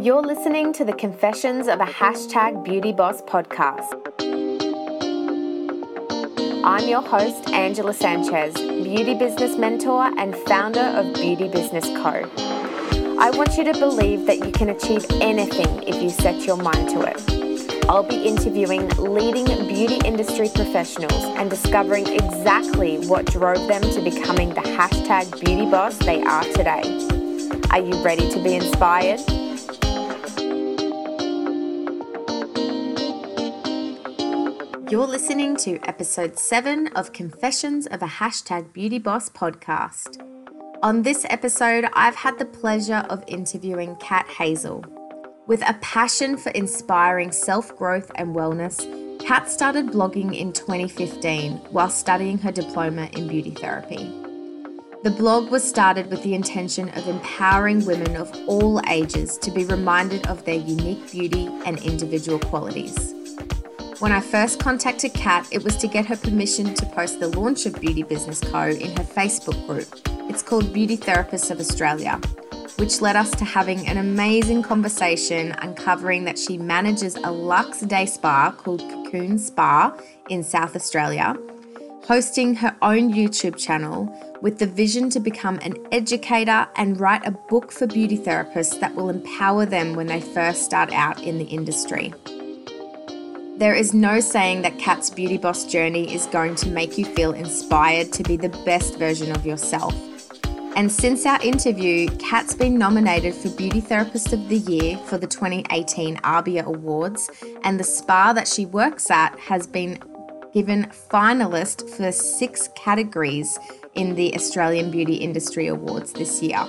You're listening to the Confessions of a Hashtag Beauty Boss podcast. I'm your host, Angela Sanchez, beauty business mentor and founder of Beauty Business Co. I want you to believe that you can achieve anything if you set your mind to it. I'll be interviewing leading beauty industry professionals and discovering exactly what drove them to becoming the hashtag beauty boss they are today. Are you ready to be inspired? You're listening to episode 7 of Confessions of a Hashtag Beauty Boss podcast. On this episode, I've had the pleasure of interviewing Kat Hazel. With a passion for inspiring self growth and wellness, Kat started blogging in 2015 while studying her diploma in beauty therapy. The blog was started with the intention of empowering women of all ages to be reminded of their unique beauty and individual qualities. When I first contacted Kat, it was to get her permission to post the launch of Beauty Business Co. in her Facebook group. It's called Beauty Therapists of Australia, which led us to having an amazing conversation uncovering that she manages a luxe day spa called Cocoon Spa in South Australia, hosting her own YouTube channel with the vision to become an educator and write a book for beauty therapists that will empower them when they first start out in the industry. There is no saying that Kat's Beauty Boss journey is going to make you feel inspired to be the best version of yourself. And since our interview, Kat's been nominated for Beauty Therapist of the Year for the 2018 ABIA Awards, and the spa that she works at has been given finalist for six categories in the Australian Beauty Industry Awards this year.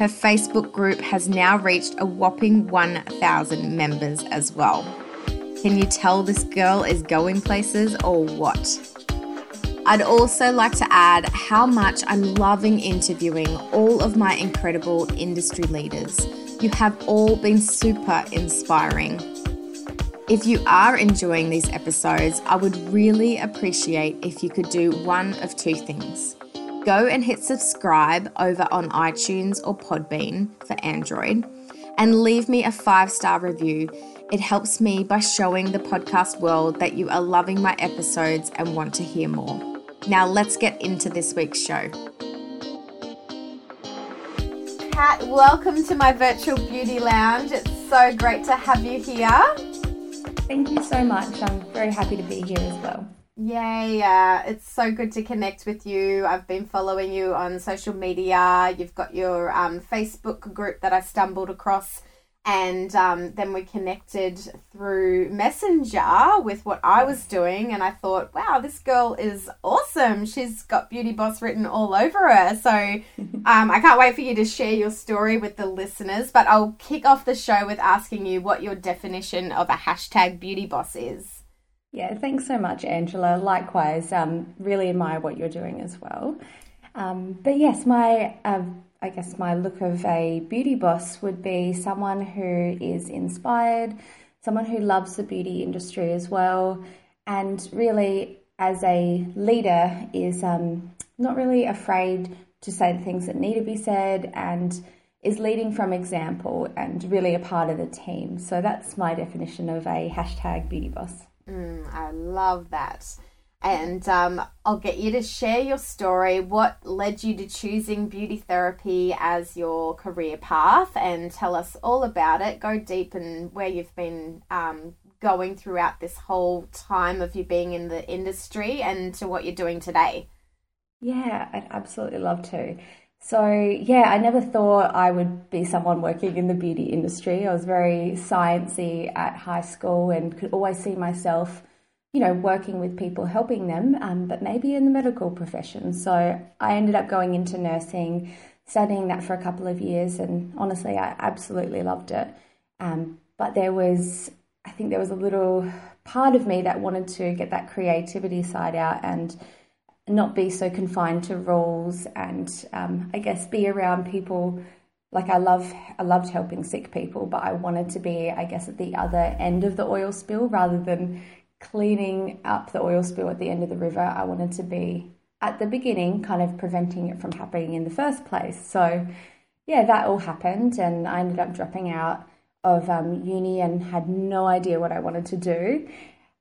Her Facebook group has now reached a whopping 1,000 members as well. Can you tell this girl is going places or what? I'd also like to add how much I'm loving interviewing all of my incredible industry leaders. You have all been super inspiring. If you are enjoying these episodes, I would really appreciate if you could do one of two things. Go and hit subscribe over on iTunes or Podbean for Android and leave me a five star review it helps me by showing the podcast world that you are loving my episodes and want to hear more. Now, let's get into this week's show. Kat, welcome to my virtual beauty lounge. It's so great to have you here. Thank you so much. I'm very happy to be here as well. Yay, uh, it's so good to connect with you. I've been following you on social media. You've got your um, Facebook group that I stumbled across and um, then we connected through messenger with what i was doing and i thought wow this girl is awesome she's got beauty boss written all over her so um, i can't wait for you to share your story with the listeners but i'll kick off the show with asking you what your definition of a hashtag beauty boss is yeah thanks so much angela likewise um, really admire what you're doing as well um, but yes my uh, I guess my look of a beauty boss would be someone who is inspired, someone who loves the beauty industry as well, and really as a leader is um, not really afraid to say the things that need to be said and is leading from example and really a part of the team. So that's my definition of a hashtag beauty boss. Mm, I love that and um, I'll get you to share your story. What led you to choosing beauty therapy as your career path, and tell us all about it. Go deep and where you've been um, going throughout this whole time of you being in the industry, and to what you're doing today. Yeah, I'd absolutely love to. So, yeah, I never thought I would be someone working in the beauty industry. I was very sciencey at high school and could always see myself you know, working with people, helping them, um, but maybe in the medical profession. So I ended up going into nursing, studying that for a couple of years, and honestly, I absolutely loved it. Um, but there was, I think there was a little part of me that wanted to get that creativity side out and not be so confined to rules and um, I guess be around people like I love I loved helping sick people, but I wanted to be, I guess, at the other end of the oil spill rather than cleaning up the oil spill at the end of the river. I wanted to be at the beginning, kind of preventing it from happening in the first place. So, yeah, that all happened, and I ended up dropping out of um, uni and had no idea what I wanted to do.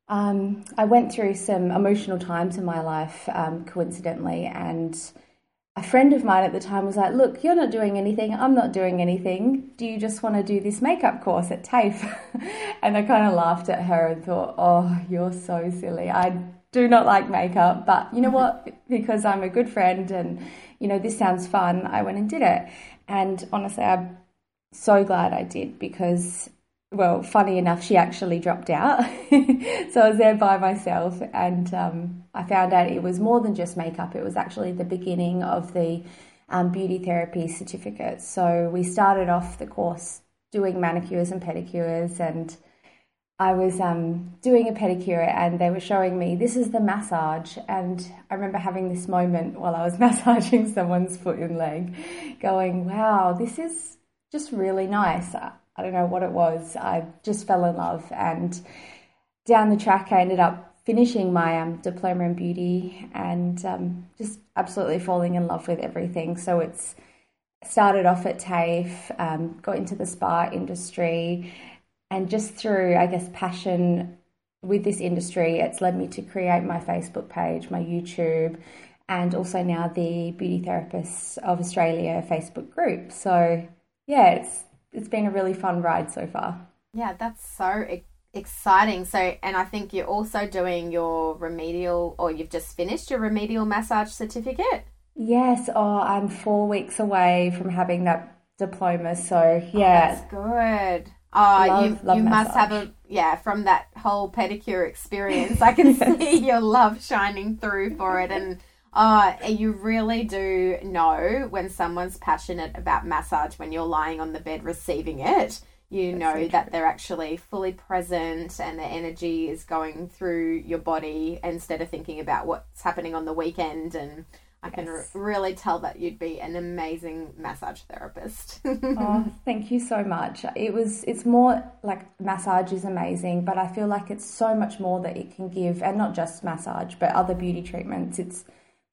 Um, I went through some emotional times in my life, um, coincidentally, and a friend of mine at the time was like, Look, you're not doing anything, I'm not doing anything. Do you just want to do this makeup course at TAFE? and I kind of laughed at her and thought, Oh, you're so silly. I do not like makeup, but you know what? Because I'm a good friend and, you know, this sounds fun, I went and did it. And honestly, I'm so glad I did because well, funny enough, she actually dropped out. so I was there by myself, and um, I found out it was more than just makeup. It was actually the beginning of the um, beauty therapy certificate. So we started off the course doing manicures and pedicures, and I was um, doing a pedicure, and they were showing me this is the massage. And I remember having this moment while I was massaging someone's foot and leg, going, wow, this is just really nice. I don't know what it was. I just fell in love. And down the track, I ended up finishing my um, diploma in beauty and um, just absolutely falling in love with everything. So it's started off at TAFE, um, got into the spa industry, and just through, I guess, passion with this industry, it's led me to create my Facebook page, my YouTube, and also now the Beauty Therapists of Australia Facebook group. So, yeah, it's it's been a really fun ride so far. Yeah, that's so exciting. So, and I think you're also doing your remedial, or you've just finished your remedial massage certificate. Yes. Oh, I'm four weeks away from having that diploma. So, oh, yeah, oh, that's good. Oh, love, you love you must have a yeah from that whole pedicure experience. I can see your love shining through for it, and uh, you really do know when someone's passionate about massage when you're lying on the bed receiving it. You That's know so that they're actually fully present and their energy is going through your body instead of thinking about what's happening on the weekend. And I can yes. really tell that you'd be an amazing massage therapist. oh, thank you so much. It was it's more like massage is amazing, but I feel like it's so much more that it can give and not just massage, but other beauty treatments. It's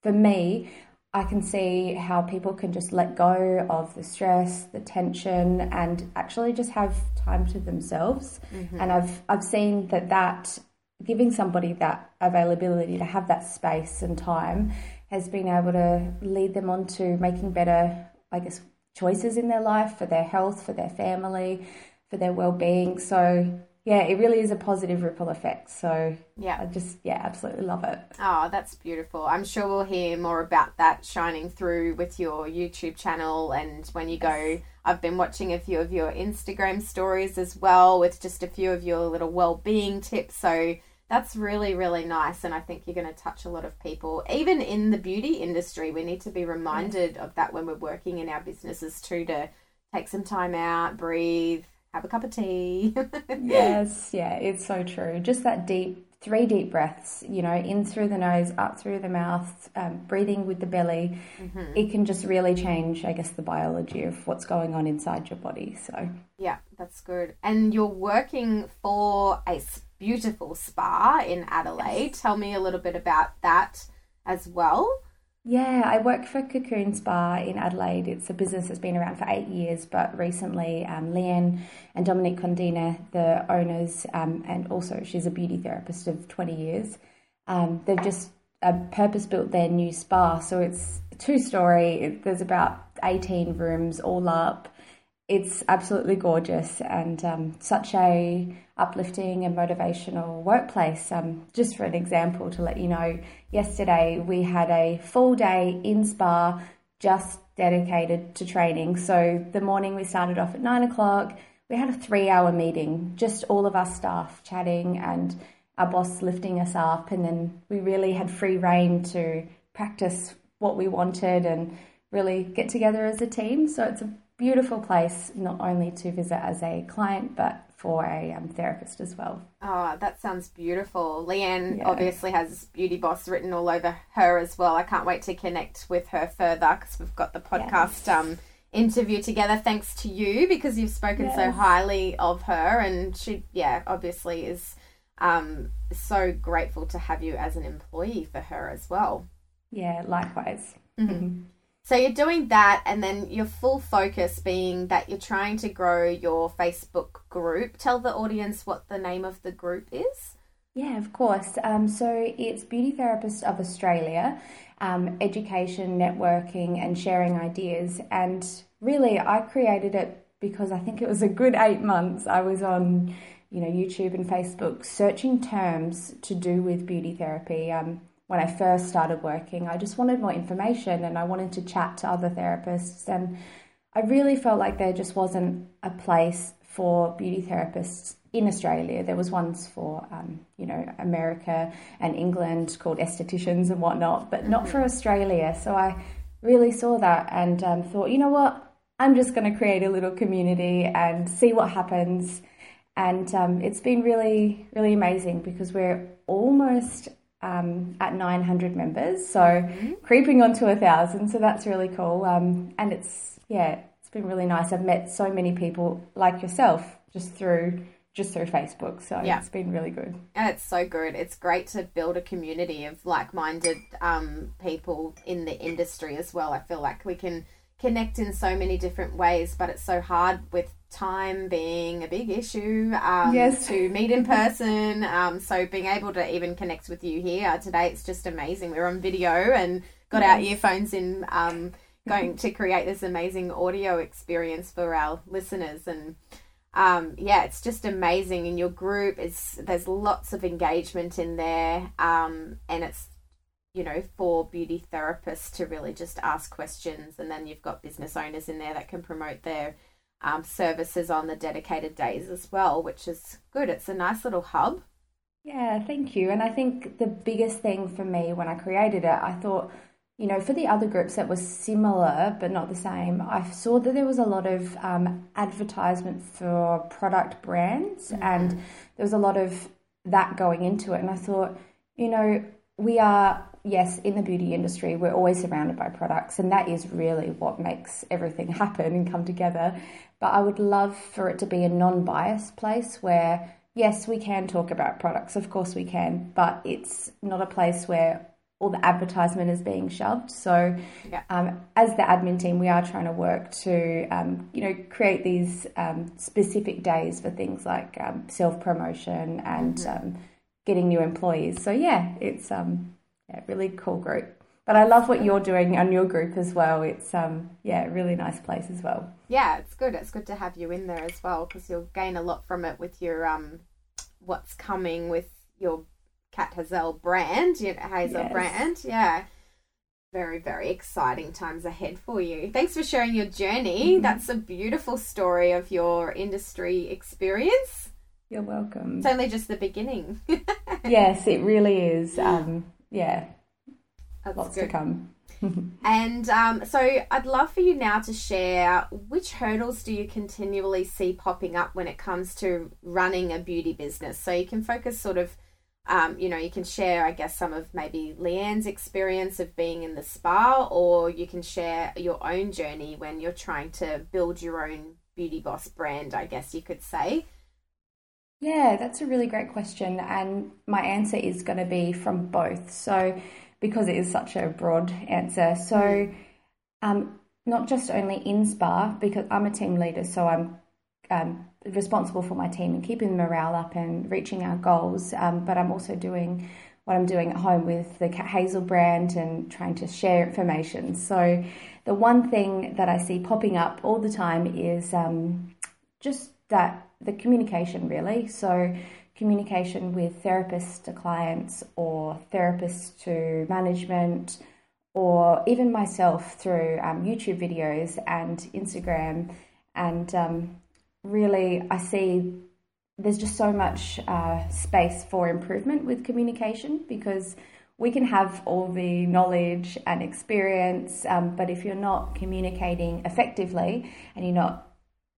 for me, I can see how people can just let go of the stress, the tension, and actually just have time to themselves. Mm-hmm. And I've I've seen that that giving somebody that availability to have that space and time has been able to lead them on to making better, I guess, choices in their life for their health, for their family, for their well being. So yeah, it really is a positive ripple effect. So yeah, I just yeah, absolutely love it. Oh, that's beautiful. I'm sure we'll hear more about that shining through with your YouTube channel and when you go. I've been watching a few of your Instagram stories as well with just a few of your little well-being tips. So that's really really nice and I think you're going to touch a lot of people. Even in the beauty industry, we need to be reminded yes. of that when we're working in our businesses too to take some time out, breathe, have a cup of tea. yes, yeah, it's so true. Just that deep, three deep breaths, you know, in through the nose, up through the mouth, um, breathing with the belly. Mm-hmm. It can just really change, I guess, the biology of what's going on inside your body. So, yeah, that's good. And you're working for a beautiful spa in Adelaide. Yes. Tell me a little bit about that as well. Yeah, I work for Cocoon Spa in Adelaide. It's a business that's been around for eight years, but recently um, Leanne and Dominic Condina, the owners, um, and also she's a beauty therapist of 20 years, um, they've just uh, purpose built their new spa. So it's two story, there's about 18 rooms all up it's absolutely gorgeous and um, such a uplifting and motivational workplace. Um, just for an example, to let you know, yesterday we had a full day in spa just dedicated to training. So the morning we started off at nine o'clock. We had a three-hour meeting, just all of our staff chatting and our boss lifting us up, and then we really had free reign to practice what we wanted and really get together as a team. So it's a beautiful place not only to visit as a client but for a um, therapist as well. Oh, that sounds beautiful. Leanne yeah. obviously has Beauty Boss written all over her as well. I can't wait to connect with her further because we've got the podcast yes. um, interview together thanks to you because you've spoken yes. so highly of her and she, yeah, obviously is um, so grateful to have you as an employee for her as well. Yeah, likewise. Mm-hmm. So you're doing that, and then your full focus being that you're trying to grow your Facebook group. Tell the audience what the name of the group is. Yeah, of course. Um, so it's Beauty Therapists of Australia, um, education, networking, and sharing ideas. And really, I created it because I think it was a good eight months. I was on, you know, YouTube and Facebook searching terms to do with beauty therapy. Um, when I first started working. I just wanted more information and I wanted to chat to other therapists. And I really felt like there just wasn't a place for beauty therapists in Australia. There was ones for, um, you know, America and England called estheticians and whatnot, but not for mm-hmm. Australia. So I really saw that and um, thought, you know what, I'm just going to create a little community and see what happens. And um, it's been really, really amazing because we're almost um, at 900 members, so mm-hmm. creeping on to a thousand. So that's really cool. Um, and it's yeah, it's been really nice. I've met so many people like yourself just through just through Facebook. So yeah. it's been really good. And it's so good. It's great to build a community of like-minded um, people in the industry as well. I feel like we can connect in so many different ways, but it's so hard with time being a big issue um, yes. to meet in person. Um, so being able to even connect with you here today, it's just amazing. We are on video and got yes. our earphones in, um, going to create this amazing audio experience for our listeners and. Um, yeah, it's just amazing. In your group, is there's lots of engagement in there, um, and it's you know for beauty therapists to really just ask questions, and then you've got business owners in there that can promote their um, services on the dedicated days as well, which is good. It's a nice little hub. Yeah, thank you. And I think the biggest thing for me when I created it, I thought, you know, for the other groups that were similar but not the same, I saw that there was a lot of um, advertisement for product brands mm-hmm. and there was a lot of that going into it. And I thought, you know, we are yes, in the beauty industry, we're always surrounded by products, and that is really what makes everything happen and come together. But I would love for it to be a non biased place where, yes, we can talk about products, of course we can, but it's not a place where all the advertisement is being shoved. So, yeah. um, as the admin team, we are trying to work to, um, you know, create these um, specific days for things like um, self promotion and mm-hmm. Um, getting new employees. So, yeah, it's um, yeah, really cool group. But I love what you're doing on your group as well. It's um yeah, really nice place as well. Yeah, it's good. It's good to have you in there as well because you'll gain a lot from it with your um what's coming with your Kat Hazel brand, your Hazel yes. brand. Yeah. Very, very exciting times ahead for you. Thanks for sharing your journey. Mm-hmm. That's a beautiful story of your industry experience. You're welcome. It's only just the beginning. yes, it really is. Um, yeah, That's lots good. to come. and um, so I'd love for you now to share which hurdles do you continually see popping up when it comes to running a beauty business? So you can focus sort of, um, you know, you can share, I guess, some of maybe Leanne's experience of being in the spa, or you can share your own journey when you're trying to build your own beauty boss brand, I guess you could say. Yeah, that's a really great question. And my answer is going to be from both. So, because it is such a broad answer. So, mm. um, not just only in spa, because I'm a team leader, so I'm um, responsible for my team and keeping the morale up and reaching our goals. Um, but I'm also doing what I'm doing at home with the Kat Hazel brand and trying to share information. So, the one thing that I see popping up all the time is um, just that the communication really. So communication with therapists to clients or therapists to management or even myself through um, YouTube videos and Instagram. And um, really, I see there's just so much uh, space for improvement with communication because we can have all the knowledge and experience, um, but if you're not communicating effectively and you're not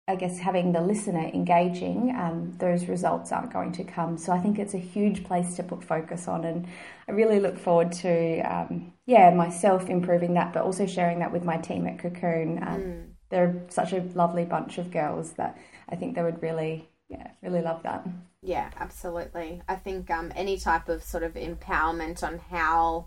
I guess having the listener engaging, um, those results aren't going to come. So I think it's a huge place to put focus on, and I really look forward to, um, yeah, myself improving that, but also sharing that with my team at Cocoon. Um, mm. They're such a lovely bunch of girls that I think they would really, yeah, really love that. Yeah, absolutely. I think um, any type of sort of empowerment on how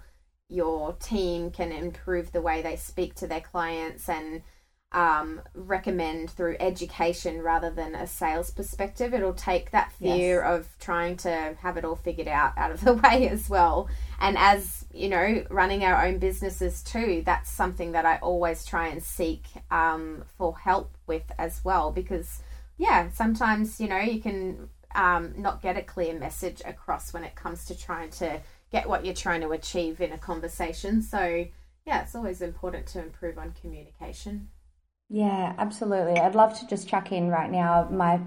your team can improve the way they speak to their clients and um, recommend through education rather than a sales perspective. It'll take that fear yes. of trying to have it all figured out out of the way as well. And as you know, running our own businesses too, that's something that I always try and seek um, for help with as well. Because, yeah, sometimes, you know, you can um, not get a clear message across when it comes to trying to get what you're trying to achieve in a conversation. So, yeah, it's always important to improve on communication. Yeah, absolutely. I'd love to just chuck in right now. My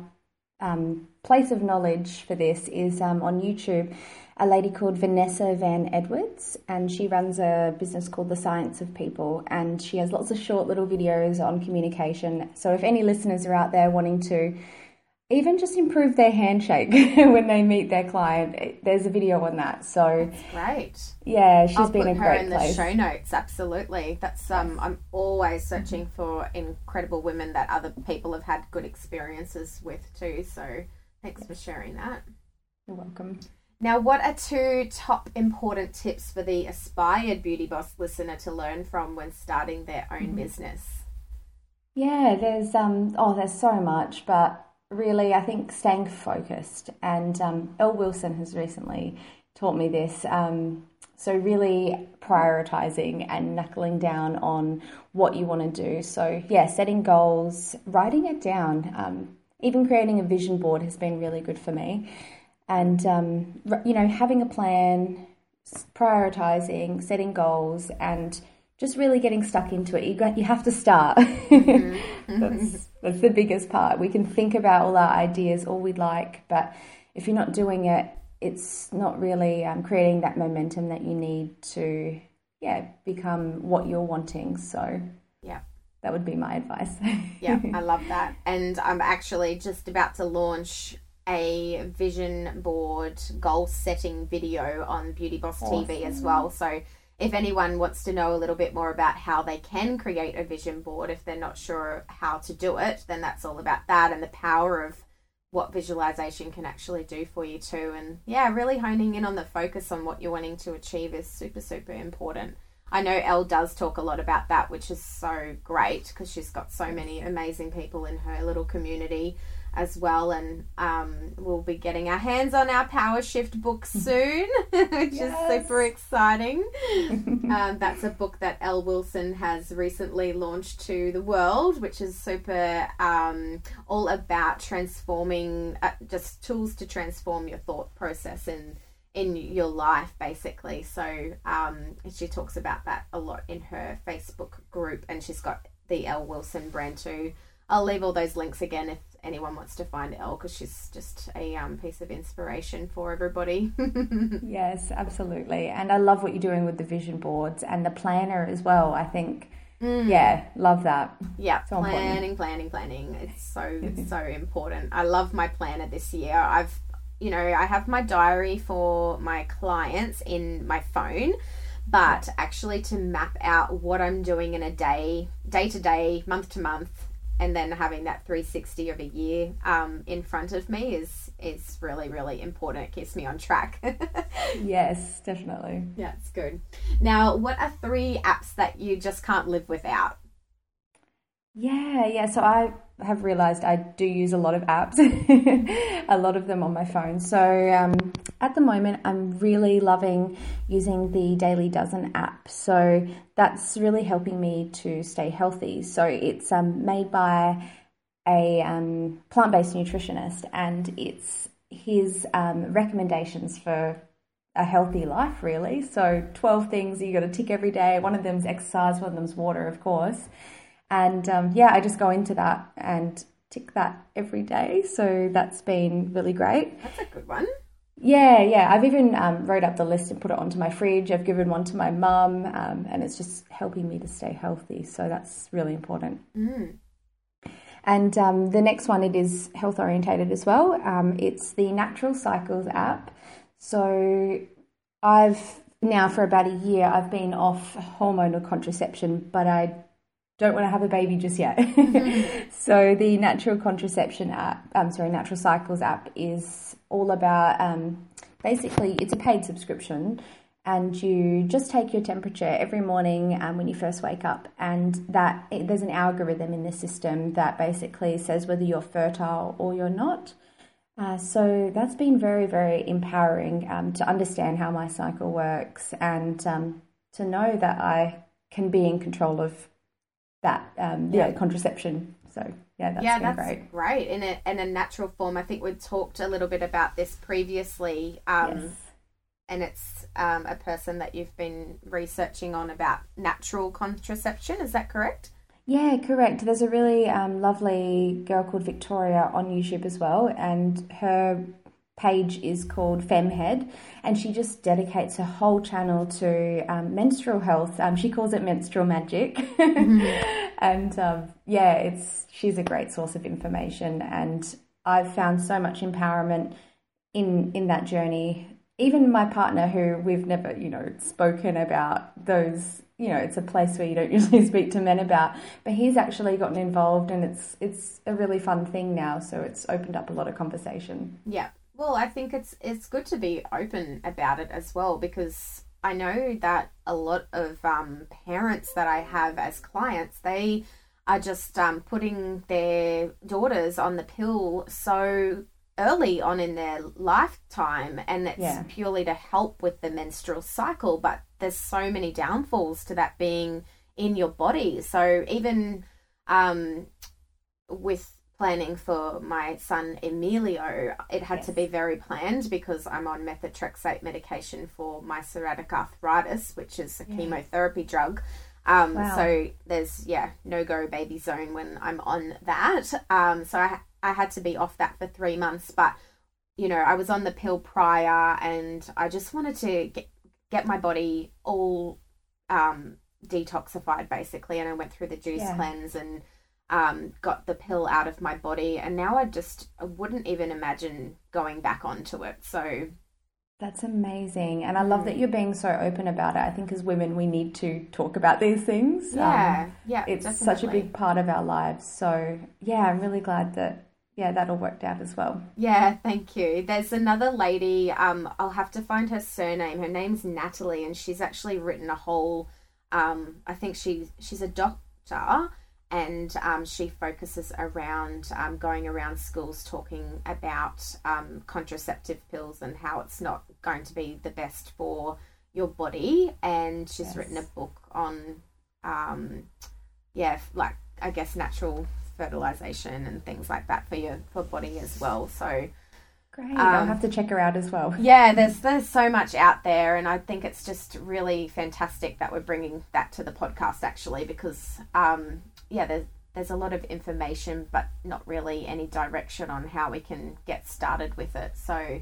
um, place of knowledge for this is um, on YouTube. A lady called Vanessa Van Edwards, and she runs a business called The Science of People, and she has lots of short little videos on communication. So, if any listeners are out there wanting to even just improve their handshake when they meet their client. There's a video on that. So That's great. Yeah, she's I'll been put a her great in place. the show notes. Absolutely. That's um. I'm always searching for incredible women that other people have had good experiences with too. So thanks for sharing that. You're welcome. Now, what are two top important tips for the aspired beauty boss listener to learn from when starting their own mm-hmm. business? Yeah, there's um. Oh, there's so much, but really, I think staying focused. And um, Wilson has recently taught me this. Um, so, really prioritizing and knuckling down on what you want to do. So, yeah, setting goals, writing it down, um, even creating a vision board has been really good for me. And, um, you know, having a plan, prioritizing, setting goals, and just really getting stuck into it. You got you have to start. Mm-hmm. that's that's the biggest part. We can think about all our ideas, all we'd like, but if you're not doing it, it's not really um, creating that momentum that you need to, yeah, become what you're wanting. So, yeah, that would be my advice. yeah, I love that, and I'm actually just about to launch a vision board goal setting video on Beauty Boss awesome. TV as well. So if anyone wants to know a little bit more about how they can create a vision board, if they're not sure how to do it, then that's all about that and the power of what visualization can actually do for you too. And yeah, really honing in on the focus on what you're wanting to achieve is super, super important. I know Elle does talk a lot about that, which is so great because she's got so many amazing people in her little community as well. And um, we'll be getting our hands on our Power Shift book soon, which yes. is super exciting. um, that's a book that Elle Wilson has recently launched to the world, which is super um, all about transforming, uh, just tools to transform your thought process and in your life basically so um, she talks about that a lot in her facebook group and she's got the Elle Wilson brand too I'll leave all those links again if anyone wants to find Elle because she's just a um, piece of inspiration for everybody. yes, absolutely. And I love what you're doing with the vision boards and the planner as well. I think, mm. yeah, love that. Yeah, so planning, planning, planning. It's so it's so important. I love my planner this year. I've, you know, I have my diary for my clients in my phone. But actually, to map out what I'm doing in a day, day to day, month to month, and then having that 360 of a year um, in front of me is is really really important. It keeps me on track. Yes definitely. Yeah it's good. Now what are three apps that you just can't live without? Yeah yeah. So i have realized I do use a lot of apps, a lot of them on my phone. So um, at the moment, I'm really loving using the Daily Dozen app. So that's really helping me to stay healthy. So it's um, made by a um, plant based nutritionist, and it's his um, recommendations for a healthy life, really. So 12 things you got to tick every day. One of them's exercise, one of them's water, of course. And um, yeah, I just go into that and tick that every day. So that's been really great. That's a good one. Yeah, yeah. I've even um, wrote up the list and put it onto my fridge. I've given one to my mum, um, and it's just helping me to stay healthy. So that's really important. Mm. And um, the next one, it is health orientated as well. Um, it's the Natural Cycles app. So I've now for about a year I've been off hormonal contraception, but I don't want to have a baby just yet. Mm-hmm. so the natural contraception app, I'm sorry, natural cycles app is all about um, basically it's a paid subscription and you just take your temperature every morning um, when you first wake up and that it, there's an algorithm in the system that basically says whether you're fertile or you're not uh, so that's been very very empowering um, to understand how my cycle works and um, to know that i can be in control of that um, yeah. yeah contraception so yeah that's yeah that's great great in a, in a natural form i think we talked a little bit about this previously um, yes and it's um, a person that you've been researching on about natural contraception. Is that correct? Yeah, correct. There's a really um, lovely girl called Victoria on YouTube as well, and her page is called Femhead, and she just dedicates her whole channel to um, menstrual health. Um, she calls it menstrual magic, mm-hmm. and um, yeah, it's she's a great source of information, and I've found so much empowerment in in that journey even my partner, who we've never, you know, spoken about those, you know, it's a place where you don't usually speak to men about, but he's actually gotten involved, and it's it's a really fun thing now. So it's opened up a lot of conversation. Yeah, well, I think it's it's good to be open about it as well because I know that a lot of um, parents that I have as clients, they are just um, putting their daughters on the pill so early on in their lifetime and it's yeah. purely to help with the menstrual cycle but there's so many downfalls to that being in your body so even um, with planning for my son Emilio it had yes. to be very planned because I'm on methotrexate medication for my psoriatic arthritis which is a yeah. chemotherapy drug um, wow. so there's yeah no go baby zone when I'm on that um, so I I had to be off that for three months, but you know, I was on the pill prior and I just wanted to get, get my body all um, detoxified basically. And I went through the juice yeah. cleanse and um, got the pill out of my body. And now I just I wouldn't even imagine going back onto it. So that's amazing. And I love that mm. you're being so open about it. I think as women, we need to talk about these things. Yeah. Um, yeah. It's definitely. such a big part of our lives. So, yeah, I'm really glad that yeah, that all worked out as well. Yeah, thank you. There's another lady, um, I'll have to find her surname. Her name's Natalie, and she's actually written a whole, um, I think she, she's a doctor, and um, she focuses around um, going around schools talking about um, contraceptive pills and how it's not going to be the best for your body. And she's yes. written a book on, um, yeah, like, I guess, natural fertilization and things like that for your for body as well. So great, um, I'll have to check her out as well. Yeah, there's there's so much out there, and I think it's just really fantastic that we're bringing that to the podcast actually because um, yeah, there's there's a lot of information, but not really any direction on how we can get started with it. So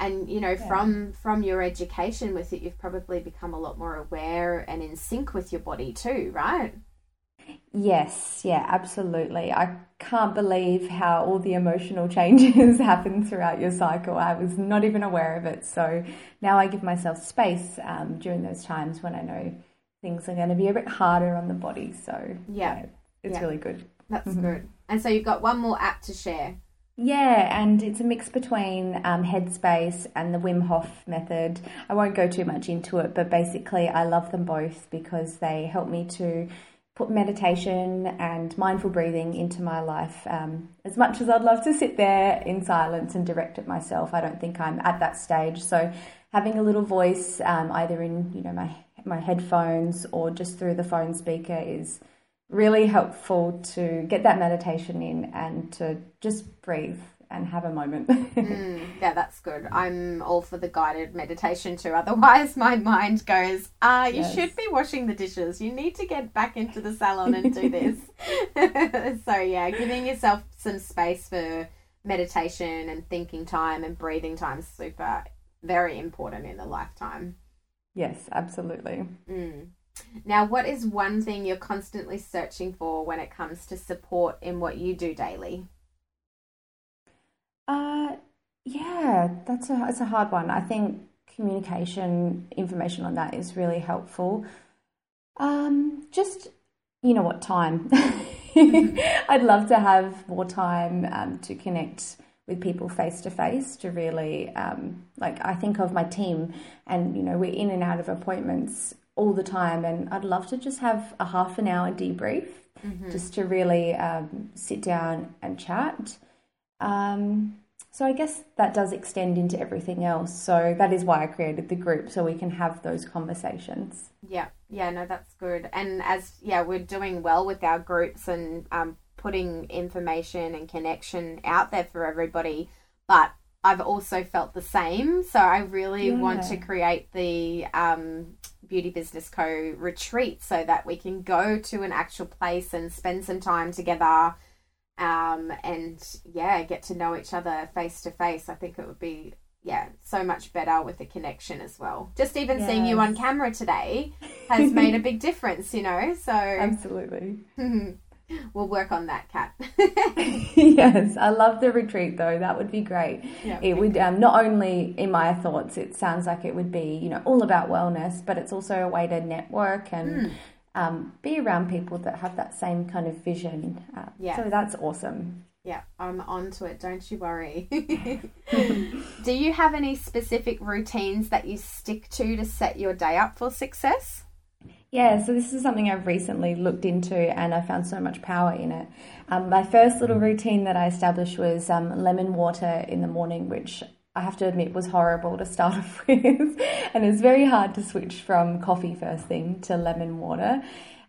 and you know yeah. from from your education with it you've probably become a lot more aware and in sync with your body too right Yes, yeah, absolutely. I can't believe how all the emotional changes happen throughout your cycle. I was not even aware of it. So now I give myself space um, during those times when I know things are going to be a bit harder on the body. So yeah, yeah it's yeah. really good. That's mm-hmm. good. And so you've got one more app to share. Yeah, and it's a mix between um, Headspace and the Wim Hof method. I won't go too much into it, but basically, I love them both because they help me to put meditation and mindful breathing into my life. Um, as much as I'd love to sit there in silence and direct it myself, I don't think I'm at that stage. So having a little voice, um, either in you know my my headphones or just through the phone speaker, is really helpful to get that meditation in and to just breathe and have a moment. mm, yeah, that's good. I'm all for the guided meditation too. Otherwise, my mind goes, ah, you yes. should be washing the dishes. You need to get back into the salon and do this. so, yeah, giving yourself some space for meditation and thinking time and breathing time is super, very important in a lifetime. Yes, absolutely. Mm. Now, what is one thing you're constantly searching for when it comes to support in what you do daily? Uh, yeah, that's a that's a hard one. I think communication information on that is really helpful. Um, just you know what time. I'd love to have more time um, to connect with people face to face to really um, like I think of my team and you know we're in and out of appointments all the time and I'd love to just have a half an hour debrief mm-hmm. just to really um, sit down and chat. Um, so I guess that does extend into everything else. So that is why I created the group so we can have those conversations. Yeah, yeah, no, that's good. And as yeah, we're doing well with our groups and um, putting information and connection out there for everybody. But I've also felt the same. So I really yeah. want to create the um, Beauty Business Co retreat so that we can go to an actual place and spend some time together um, and yeah, get to know each other face to face. I think it would be yeah, so much better with the connection as well. Just even yes. seeing you on camera today has made a big difference, you know. So absolutely. we'll work on that, Kat. yes, I love the retreat though. That would be great. Yeah, it would um, not only in my thoughts. It sounds like it would be you know all about wellness, but it's also a way to network and. Mm. Um, be around people that have that same kind of vision. Uh, yeah. So that's awesome. Yeah, I'm on to it. Don't you worry. Do you have any specific routines that you stick to to set your day up for success? Yeah, so this is something I've recently looked into and I found so much power in it. Um, my first little routine that I established was um, lemon water in the morning, which I have to admit was horrible to start off with. and it's very hard to switch from coffee first thing to lemon water.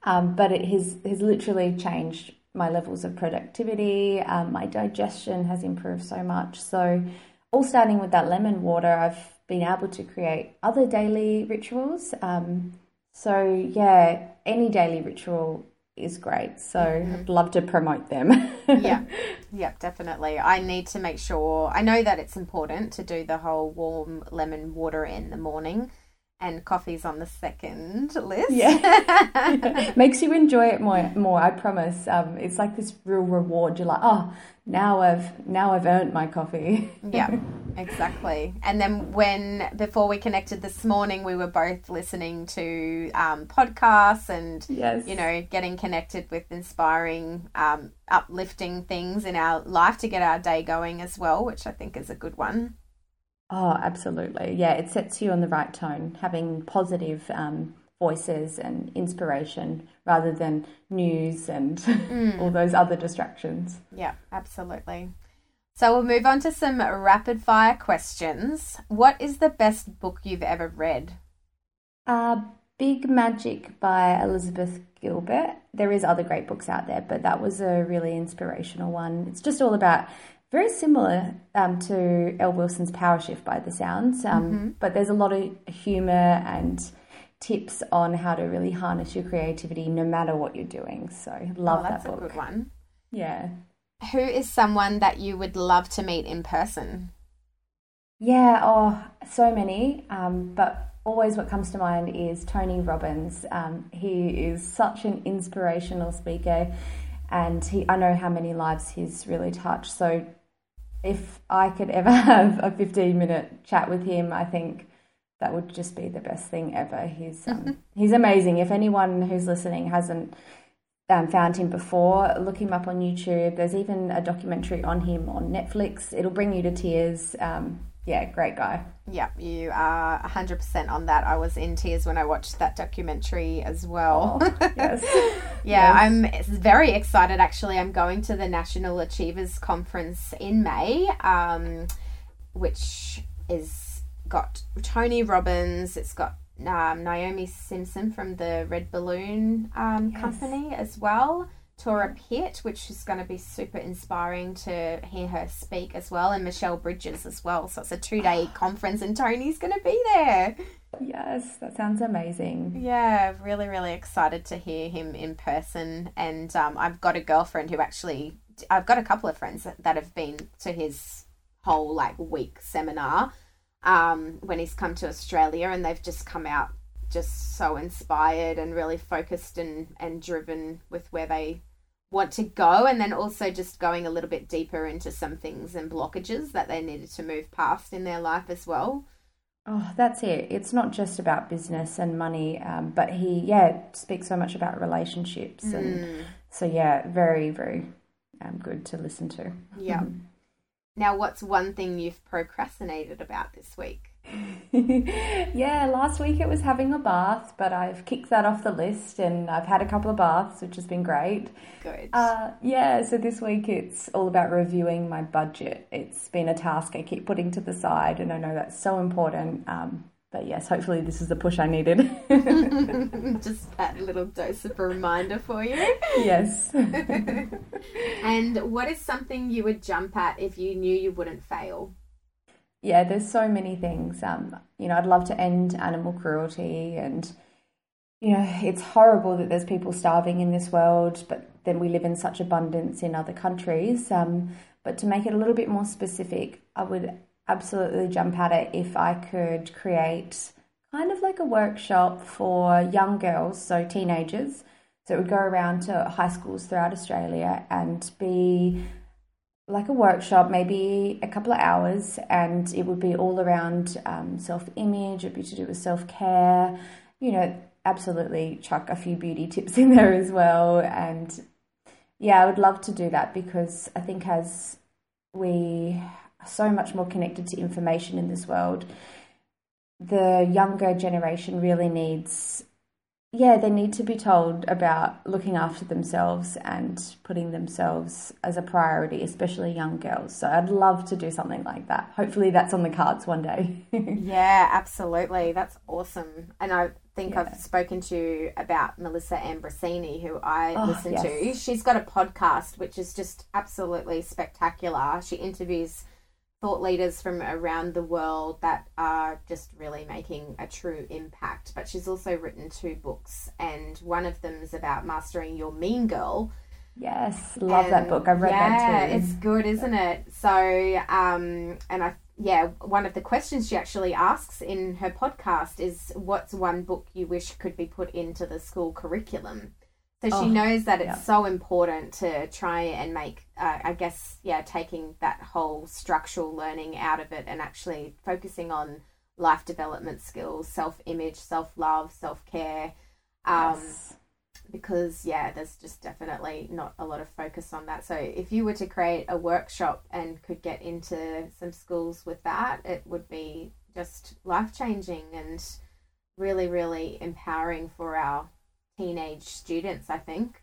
Um, but it has, has literally changed my levels of productivity. Um, my digestion has improved so much. So, all starting with that lemon water, I've been able to create other daily rituals. Um, so, yeah, any daily ritual is great. So, mm-hmm. I'd love to promote them. yeah, yeah, definitely. I need to make sure, I know that it's important to do the whole warm lemon water in the morning and coffee's on the second list. Yeah, makes you enjoy it more. More, I promise. Um, it's like this real reward. You're like, oh, now I've now I've earned my coffee. yeah, exactly. And then when before we connected this morning, we were both listening to um, podcasts and yes. you know getting connected with inspiring, um, uplifting things in our life to get our day going as well, which I think is a good one. Oh, absolutely. Yeah, it sets you on the right tone, having positive um, voices and inspiration rather than news and mm. all those other distractions. Yeah, absolutely. So we'll move on to some rapid fire questions. What is the best book you've ever read? Uh, Big Magic by Elizabeth Gilbert. There is other great books out there, but that was a really inspirational one. It's just all about very similar um, to Elle Wilson's Power Shift by the sounds, um, mm-hmm. but there's a lot of humor and tips on how to really harness your creativity no matter what you're doing. So love oh, that book. That's a good one. Yeah. Who is someone that you would love to meet in person? Yeah, oh, so many. Um, but always what comes to mind is Tony Robbins. Um, he is such an inspirational speaker, and he, I know how many lives he's really touched. So if I could ever have a 15 minute chat with him, I think that would just be the best thing ever. He's um, he's amazing. If anyone who's listening hasn't um, found him before, look him up on YouTube. There's even a documentary on him on Netflix. It'll bring you to tears. Um, yeah, great guy. Yeah, you are 100% on that. I was in tears when I watched that documentary as well. Oh, yes. yeah, yes. I'm very excited actually. I'm going to the National Achievers Conference in May, um, which is got Tony Robbins, it's got um, Naomi Simons from the Red Balloon um, yes. Company as well. Tara Pitt, which is going to be super inspiring to hear her speak as well, and Michelle Bridges as well. So it's a two day conference, and Tony's going to be there. Yes, that sounds amazing. Yeah, really, really excited to hear him in person. And um, I've got a girlfriend who actually, I've got a couple of friends that, that have been to his whole like week seminar um, when he's come to Australia, and they've just come out just so inspired and really focused and, and driven with where they want to go and then also just going a little bit deeper into some things and blockages that they needed to move past in their life as well. Oh that's it. It's not just about business and money um, but he yeah speaks so much about relationships and mm. so yeah very very um, good to listen to. Yeah. Now, what's one thing you've procrastinated about this week? yeah, last week it was having a bath, but I've kicked that off the list and I've had a couple of baths, which has been great. Good. Uh, yeah, so this week it's all about reviewing my budget. It's been a task I keep putting to the side, and I know that's so important. Um, but yes, hopefully this is the push I needed. Just that little dose of a reminder for you. Yes. and what is something you would jump at if you knew you wouldn't fail? Yeah, there's so many things. Um, you know, I'd love to end animal cruelty and you know, it's horrible that there's people starving in this world, but then we live in such abundance in other countries. Um, but to make it a little bit more specific, I would absolutely jump at it if I could create kind of like a workshop for young girls, so teenagers. So it would go around to high schools throughout Australia and be like a workshop, maybe a couple of hours, and it would be all around um, self image, it'd be to do with self care, you know, absolutely chuck a few beauty tips in there as well. And yeah, I would love to do that because I think as we are so much more connected to information in this world. The younger generation really needs, yeah, they need to be told about looking after themselves and putting themselves as a priority, especially young girls. So I'd love to do something like that. Hopefully, that's on the cards one day. yeah, absolutely. That's awesome. And I think yeah. I've spoken to you about Melissa Ambrosini, who I oh, listen yes. to. She's got a podcast which is just absolutely spectacular. She interviews thought leaders from around the world that are just really making a true impact. But she's also written two books, and one of them is about mastering your mean girl. Yes, love and that book. I've read yeah, that too. it's good, isn't it? So, um, and I, yeah, one of the questions she actually asks in her podcast is, "What's one book you wish could be put into the school curriculum?" So she oh, knows that it's yeah. so important to try and make, uh, I guess, yeah, taking that whole structural learning out of it and actually focusing on life development skills, self image, self love, self care. Um, yes. Because, yeah, there's just definitely not a lot of focus on that. So, if you were to create a workshop and could get into some schools with that, it would be just life changing and really, really empowering for our teenage students, I think.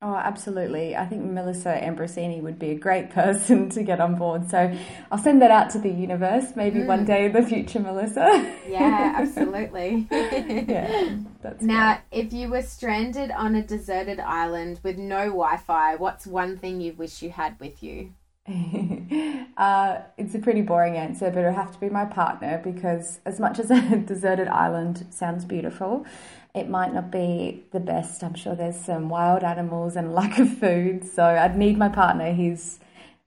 Oh, absolutely. I think Melissa Ambrosini would be a great person to get on board. So I'll send that out to the universe maybe mm. one day in the future, Melissa. Yeah, absolutely. yeah, that's now, great. if you were stranded on a deserted island with no Wi Fi, what's one thing you wish you had with you? uh, it's a pretty boring answer, but it'll have to be my partner because, as much as a deserted island sounds beautiful, it might not be the best. I'm sure there's some wild animals and lack of food, so I'd need my partner. He's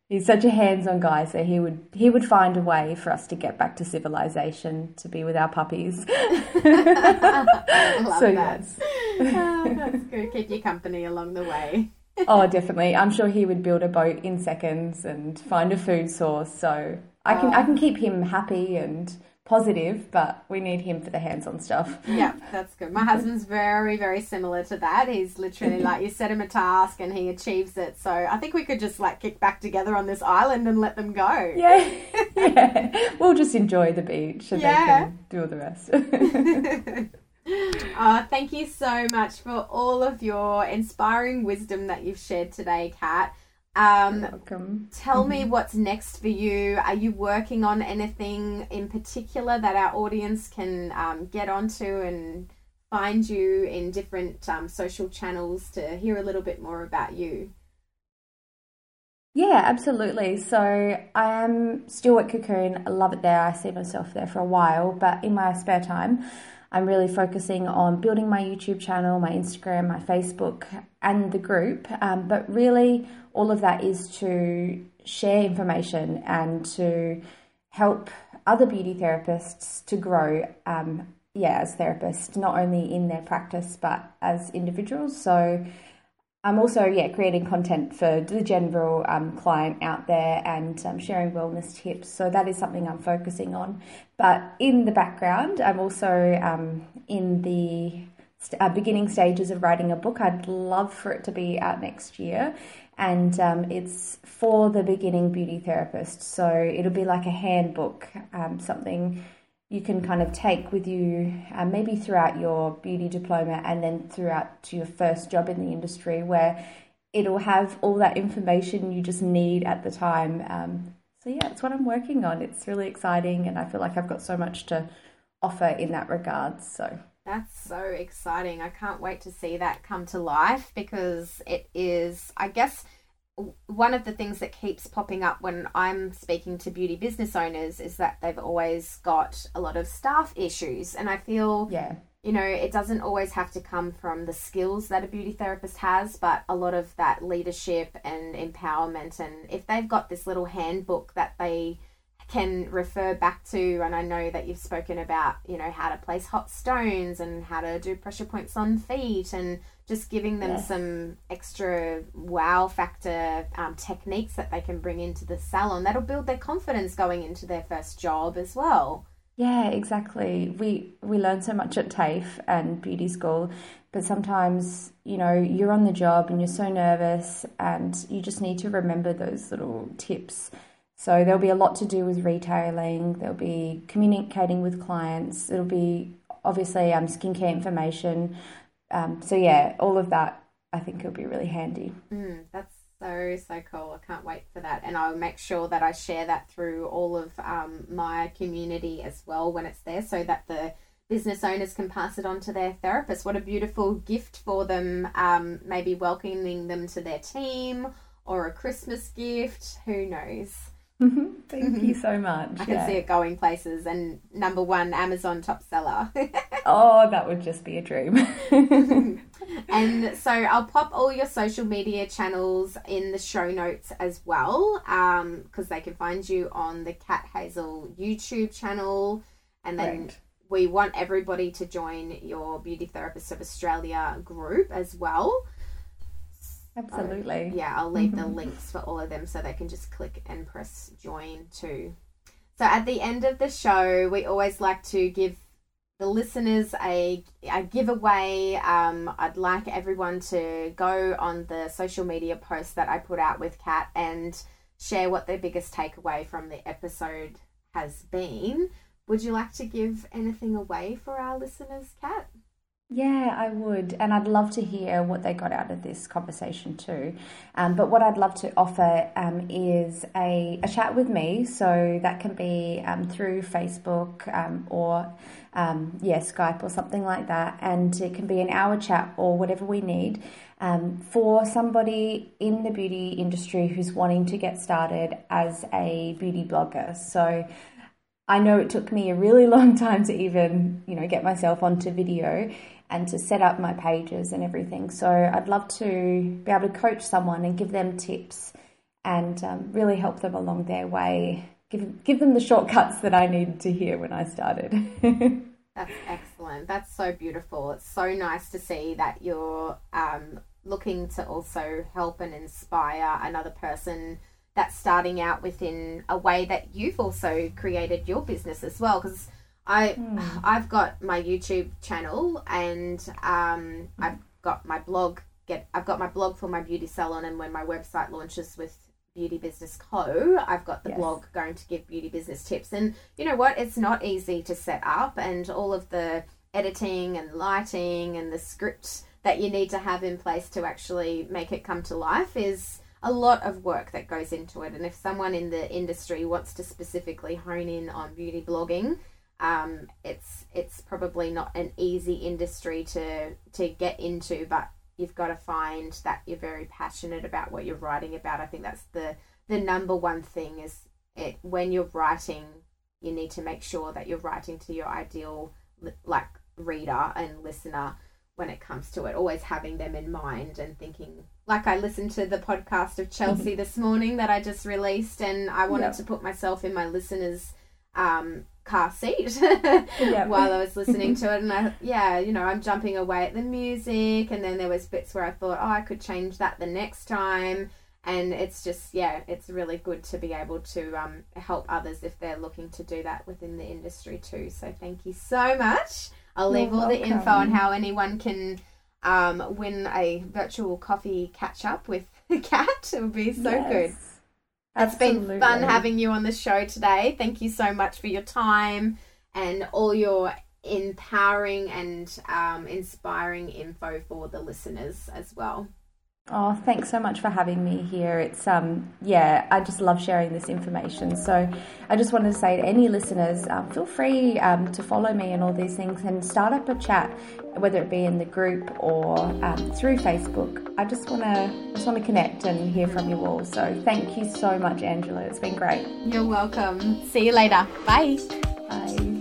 he's such a hands-on guy, so he would he would find a way for us to get back to civilization, to be with our puppies. so that. yes, oh, that's good. Keep you company along the way oh, definitely. I'm sure he would build a boat in seconds and find a food source. So I can I can keep him happy and positive, but we need him for the hands-on stuff. Yeah, that's good. My husband's very very similar to that. He's literally like you set him a task and he achieves it. So I think we could just like kick back together on this island and let them go. Yeah, yeah. We'll just enjoy the beach and yeah. they can do all the rest. Uh, thank you so much for all of your inspiring wisdom that you've shared today, Kat. Um, welcome. Tell me mm-hmm. what's next for you. Are you working on anything in particular that our audience can um, get onto and find you in different um, social channels to hear a little bit more about you? Yeah, absolutely. So I am still at Cocoon. I love it there. I see myself there for a while, but in my spare time, I'm really focusing on building my YouTube channel, my Instagram, my Facebook, and the group. Um, but really, all of that is to share information and to help other beauty therapists to grow. Um, yeah, as therapists, not only in their practice but as individuals. So I'm also yeah creating content for the general um, client out there and um, sharing wellness tips. So that is something I'm focusing on. But in the background, I'm also um, in the uh, beginning stages of writing a book. I'd love for it to be out next year. And um, it's for the beginning beauty therapist. So it'll be like a handbook, um, something you can kind of take with you uh, maybe throughout your beauty diploma and then throughout to your first job in the industry where it'll have all that information you just need at the time. Um, so, yeah, it's what I'm working on. It's really exciting, and I feel like I've got so much to offer in that regard. So, that's so exciting. I can't wait to see that come to life because it is, I guess, one of the things that keeps popping up when I'm speaking to beauty business owners is that they've always got a lot of staff issues. And I feel, yeah. you know, it doesn't always have to come from the skills that a beauty therapist has, but a lot of that leadership and empowerment. And if they've got this little handbook that they can refer back to and I know that you've spoken about you know how to place hot stones and how to do pressure points on feet and just giving them yeah. some extra wow factor um, techniques that they can bring into the salon that'll build their confidence going into their first job as well yeah exactly we we learn so much at TAFE and beauty school but sometimes you know you're on the job and you're so nervous and you just need to remember those little tips so there'll be a lot to do with retailing. There'll be communicating with clients. It'll be obviously um, skincare information. Um, so yeah, all of that I think will be really handy. Mm, that's so so cool. I can't wait for that, and I'll make sure that I share that through all of um, my community as well when it's there, so that the business owners can pass it on to their therapist. What a beautiful gift for them! Um, maybe welcoming them to their team or a Christmas gift. Who knows? Mm-hmm. Thank you so much. I can yeah. see it going places and number one Amazon top seller. oh, that would just be a dream. and so I'll pop all your social media channels in the show notes as well, because um, they can find you on the Kat Hazel YouTube channel, and then. Right. We want everybody to join your Beauty Therapists of Australia group as well. Absolutely. yeah, I'll leave the mm-hmm. links for all of them so they can just click and press join too. So at the end of the show, we always like to give the listeners a, a giveaway. Um, I'd like everyone to go on the social media post that I put out with Kat and share what their biggest takeaway from the episode has been. Would you like to give anything away for our listeners, Kat? Yeah, I would. And I'd love to hear what they got out of this conversation too. Um, but what I'd love to offer um, is a, a chat with me. So that can be um, through Facebook um, or, um, yeah, Skype or something like that. And it can be an hour chat or whatever we need um, for somebody in the beauty industry who's wanting to get started as a beauty blogger. So I know it took me a really long time to even, you know, get myself onto video and to set up my pages and everything. So I'd love to be able to coach someone and give them tips and um, really help them along their way. Give give them the shortcuts that I needed to hear when I started. That's excellent. That's so beautiful. It's so nice to see that you're um, looking to also help and inspire another person that's starting out within a way that you've also created your business as well. Because I mm. I've got my YouTube channel and um, I've got my blog. Get I've got my blog for my beauty salon, and when my website launches with Beauty Business Co, I've got the yes. blog going to give beauty business tips. And you know what? It's not easy to set up, and all of the editing and lighting and the script that you need to have in place to actually make it come to life is a lot of work that goes into it. And if someone in the industry wants to specifically hone in on beauty blogging, um, it's it's probably not an easy industry to to get into, but you've got to find that you're very passionate about what you're writing about. I think that's the the number one thing is it when you're writing, you need to make sure that you're writing to your ideal like reader and listener when it comes to it. Always having them in mind and thinking like I listened to the podcast of Chelsea this morning that I just released, and I wanted yep. to put myself in my listeners' um, car seat while I was listening to it. And I, yeah, you know, I'm jumping away at the music, and then there was bits where I thought, oh, I could change that the next time. And it's just, yeah, it's really good to be able to um, help others if they're looking to do that within the industry too. So thank you so much. I'll leave all the info on how anyone can um, win a virtual coffee catch up with Kat. It would be so yes. good. It's been fun having you on the show today. Thank you so much for your time and all your empowering and um, inspiring info for the listeners as well. Oh, thanks so much for having me here. It's um yeah, I just love sharing this information. So I just wanted to say to any listeners, um, feel free um, to follow me and all these things and start up a chat, whether it be in the group or um, through Facebook. I just wanna just want to connect and hear from you all. So thank you so much, Angela. It's been great. You're welcome. See you later. Bye. Bye.